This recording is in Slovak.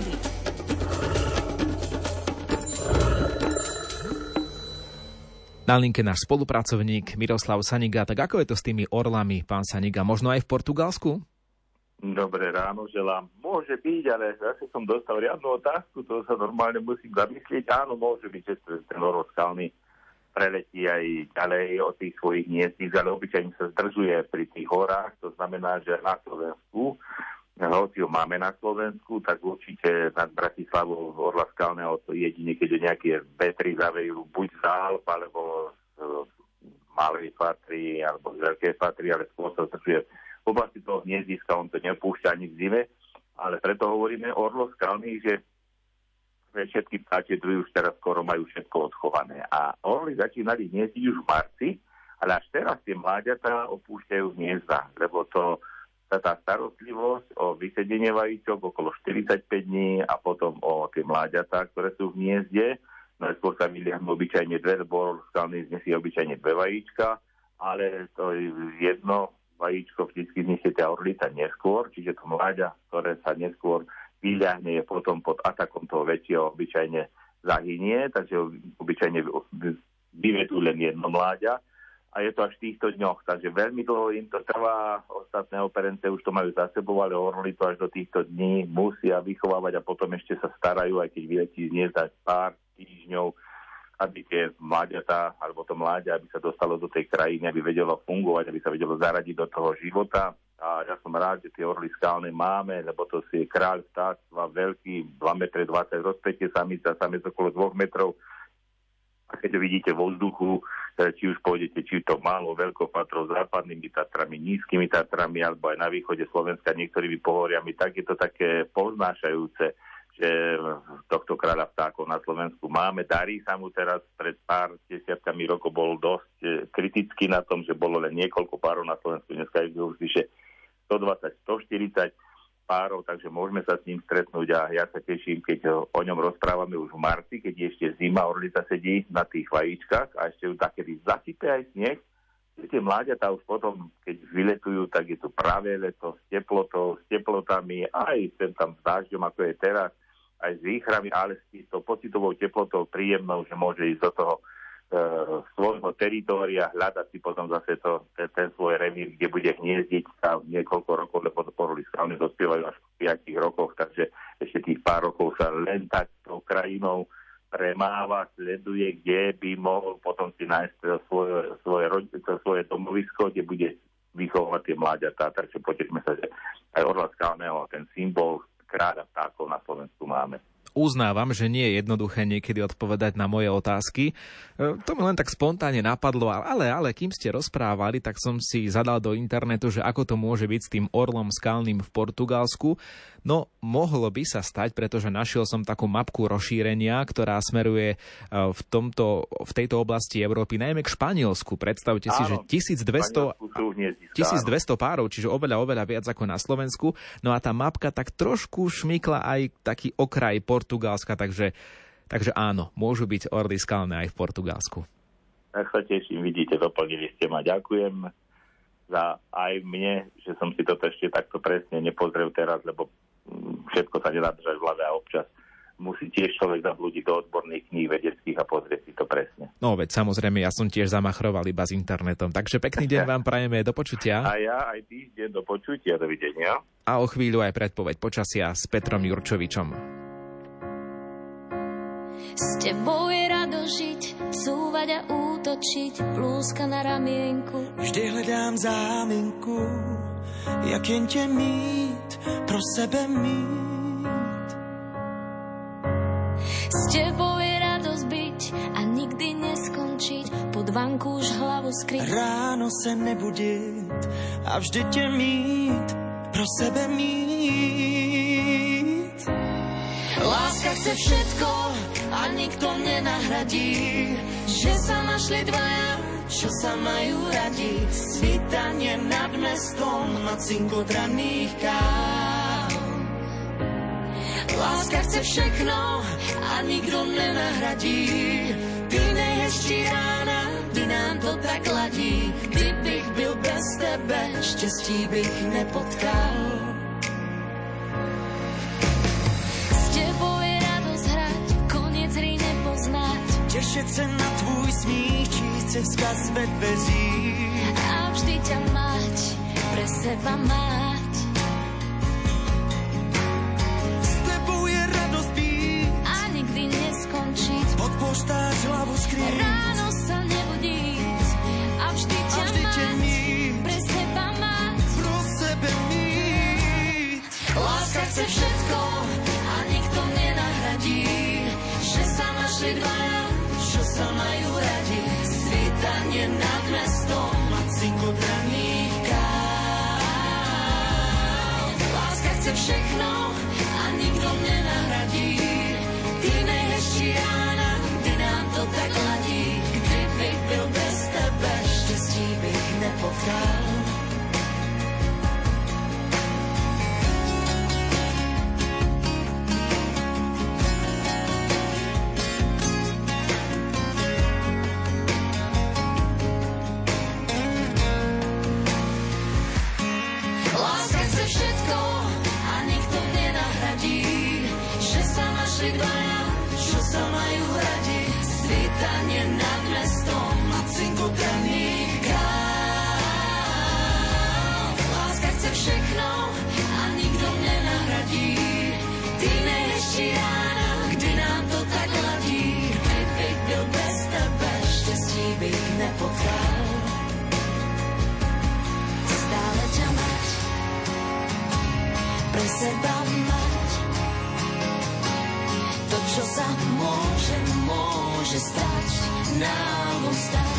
prírody. Na linke náš spolupracovník Miroslav Saniga. Tak ako je to s tými orlami, pán Saniga? Možno aj v Portugalsku? Dobré ráno želám. Môže byť, ale zase som dostal riadnu otázku, to sa normálne musím zamyslieť. Áno, môže byť, že ten orol skalný preletí aj ďalej od tých svojich hniezdíc, ale obyčajne sa zdržuje pri tých horách. To znamená, že na Slovensku hoci ho máme na Slovensku, tak určite nad Bratislavou Orla Skalného to jedine, keď nejaké vetry zavejú buď z Alp, alebo z, malej patry, alebo z veľkej patry, ale skôr sa zdržuje v oblasti toho hniezdiska, on to nepúšťa ani v zime, ale preto hovoríme Orlo Skalný, že všetky ptáčie druhy už teraz skoro majú všetko odchované. A orly začínali hniezdiť už v marci, ale až teraz tie mláďatá opúšťajú hniezda, lebo to tá starostlivosť o vysedenie vajíčok okolo 45 dní a potom o tie mláďatá, ktoré sú v hniezde. No skôr sa vyliahnu obyčajne dve, lebo skalný znesie obyčajne dve vajíčka, ale to jedno vajíčko vždy znesie tá orlita neskôr, čiže to mláďa, ktoré sa neskôr vyľahne, je potom pod atakom toho väčšieho obyčajne zahynie, takže obyčajne vyvedú len jedno mláďa a je to až v týchto dňoch. Takže veľmi dlho im to trvá, ostatné operence už to majú za sebou, ale orly to až do týchto dní musia vychovávať a potom ešte sa starajú, aj keď vyletí z pár týždňov, aby tie mláďatá, alebo to mláďa, aby sa dostalo do tej krajiny, aby vedelo fungovať, aby sa vedelo zaradiť do toho života. A ja som rád, že tie orly skálne máme, lebo to si je kráľ vtáctva, veľký, 2 m 20 rozpätie samica, samec okolo 2 metrov. A keď vidíte vo vzduchu, či už pôjdete, či to málo veľko patrov západnými Tatrami, nízkymi Tatrami, alebo aj na východe Slovenska niektorými pohoriami, tak je to také poznášajúce, že tohto kráľa vtákov na Slovensku máme. Darí sa mu teraz, pred pár desiatkami rokov bol dosť e, kritický na tom, že bolo len niekoľko párov na Slovensku, dneska je už vyše 120, 140 párov, takže môžeme sa s ním stretnúť a ja sa teším, keď o ňom rozprávame už v marci, keď je ešte zima, orlica sedí na tých vajíčkach a ešte ju takedy zasype aj sneh. Tie mláďatá už potom, keď vyletujú, tak je to práve leto s teplotou, s teplotami, aj sem tam s dážďom, ako je teraz, aj s výchrami, ale s tou pocitovou teplotou príjemnou, že môže ísť do toho svojho teritória, hľadať si potom zase to, ten, ten svoj revír, kde bude hniezdiť sa niekoľko rokov, lebo poroli skalne dospievajú až v 5 rokoch, takže ešte tých pár rokov sa len tak tou krajinou premáva, sleduje, kde by mohol potom si nájsť svoje, svoje, svoje domovisko, kde bude vychovávať tie mláďatá. Takže potešme sa, že aj Orla Skalného, ten symbol kráľa vtákov na Slovensku máme uznávam, že nie je jednoduché niekedy odpovedať na moje otázky. E, to mi len tak spontánne napadlo, ale, ale kým ste rozprávali, tak som si zadal do internetu, že ako to môže byť s tým orlom skalným v Portugalsku. No, mohlo by sa stať, pretože našiel som takú mapku rozšírenia, ktorá smeruje e, v, tomto, v tejto oblasti Európy, najmä k Španielsku. Predstavte áno, si, že 1200, 1200 párov, čiže oveľa, oveľa viac ako na Slovensku. No a tá mapka tak trošku šmykla aj taký okraj Portugalska, takže, takže áno, môžu byť orly skalné aj v Portugalsku. Tak sa teším, vidíte, doplnili ste ma. Ďakujem za aj mne, že som si toto ešte takto presne nepozrel teraz, lebo všetko sa nedá držať v hlave a občas musí tiež človek zablúdiť do odborných kníh vedeckých a pozrieť si to presne. No veď samozrejme, ja som tiež zamachroval iba s internetom, takže pekný deň vám prajeme, do počutia. A ja aj týždeň do počutia, dovidenia. A o chvíľu aj predpoveď počasia s Petrom Jurčovičom. S tebou je rado žiť, cúvať a útočiť, blúzka na ramienku. Vždy hledám záminku, jak jen tě mít, pro sebe mít. S tebou je radosť byť a nikdy neskončiť, pod už hlavu skryť. Ráno se nebudit a vždy tě mít, pro sebe mít. Chce všetko a nikto nenahradí, že sa našli dvaja čo sa majú radi. Svítanie nad mestom a cinkotraných káv. Láska chce všechno a nikto nenahradí. Ty nejhezčí rána, ty nám to tak ladí. Kdybych byl bez tebe, štěstí bych nepotkal. Tešieť sa na tvůj smích, cez svet vezí. A vždy ťa mať, pre seba mať. S tebou je radosť byť. A nikdy neskončiť. Odpoštáš hlavu skrýť. mesto maciku draníka. Láska chce všechno a nikdo mě nahradí, ty nejhezčí já. pochvál. Stále ťa mať, pre môže, môže stať, nám stať.